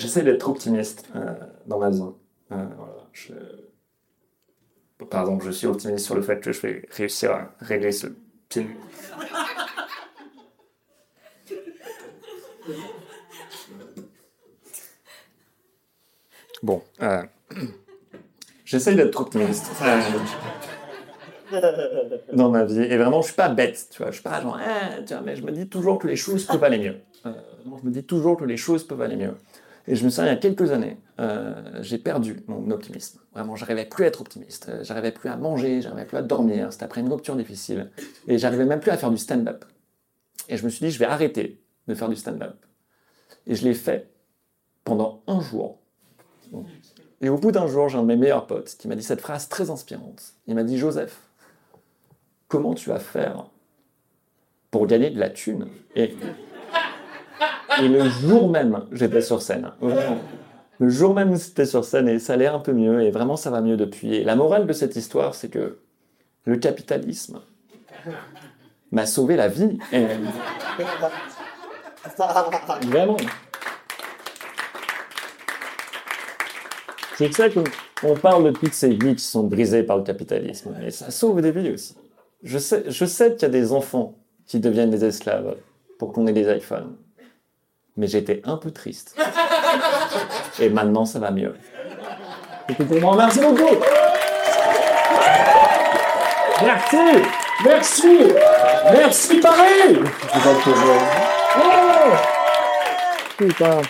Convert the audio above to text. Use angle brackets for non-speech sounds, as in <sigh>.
j'essaie d'être optimiste euh, dans ma vie. Euh, voilà, je- Par exemple, je suis optimiste sur le fait que je vais réussir à régler ce nu. Bon, euh, <clears throat> j'essaie d'être optimiste euh, dans ma vie. Et vraiment, je suis pas bête, tu vois. Je suis pas genre, Ah, vois, mais je me dis toujours que les choses peuvent aller mieux. Euh, je me dis toujours que les choses peuvent aller mieux. Et je me souviens, il y a quelques années, euh, j'ai perdu mon optimisme. Vraiment, j'arrivais plus à être optimiste. Euh, J'arrivais plus à manger, j'arrivais plus à dormir. C'était après une rupture difficile. Et j'arrivais même plus à faire du stand-up. Et je me suis dit, je vais arrêter de faire du stand-up. Et je l'ai fait pendant un jour. Et au bout d'un jour, j'ai un de mes meilleurs potes qui m'a dit cette phrase très inspirante. Il m'a dit, Joseph, comment tu vas faire pour gagner de la thune et le jour même, j'étais sur scène. Vraiment. Le jour même, j'étais sur scène et ça allait un peu mieux. Et vraiment, ça va mieux depuis. Et la morale de cette histoire, c'est que le capitalisme m'a sauvé la vie. Et... Vraiment. Je sais qu'on on parle de toutes ces vies qui sont brisées par le capitalisme, mais ça sauve des vies aussi. Je sais, je sais qu'il y a des enfants qui deviennent des esclaves pour qu'on ait des iPhones. Mais j'étais un peu triste. Et maintenant, ça va mieux. C'était pour moi. Merci beaucoup. Merci. Merci. Merci, pareil. Oh Putain.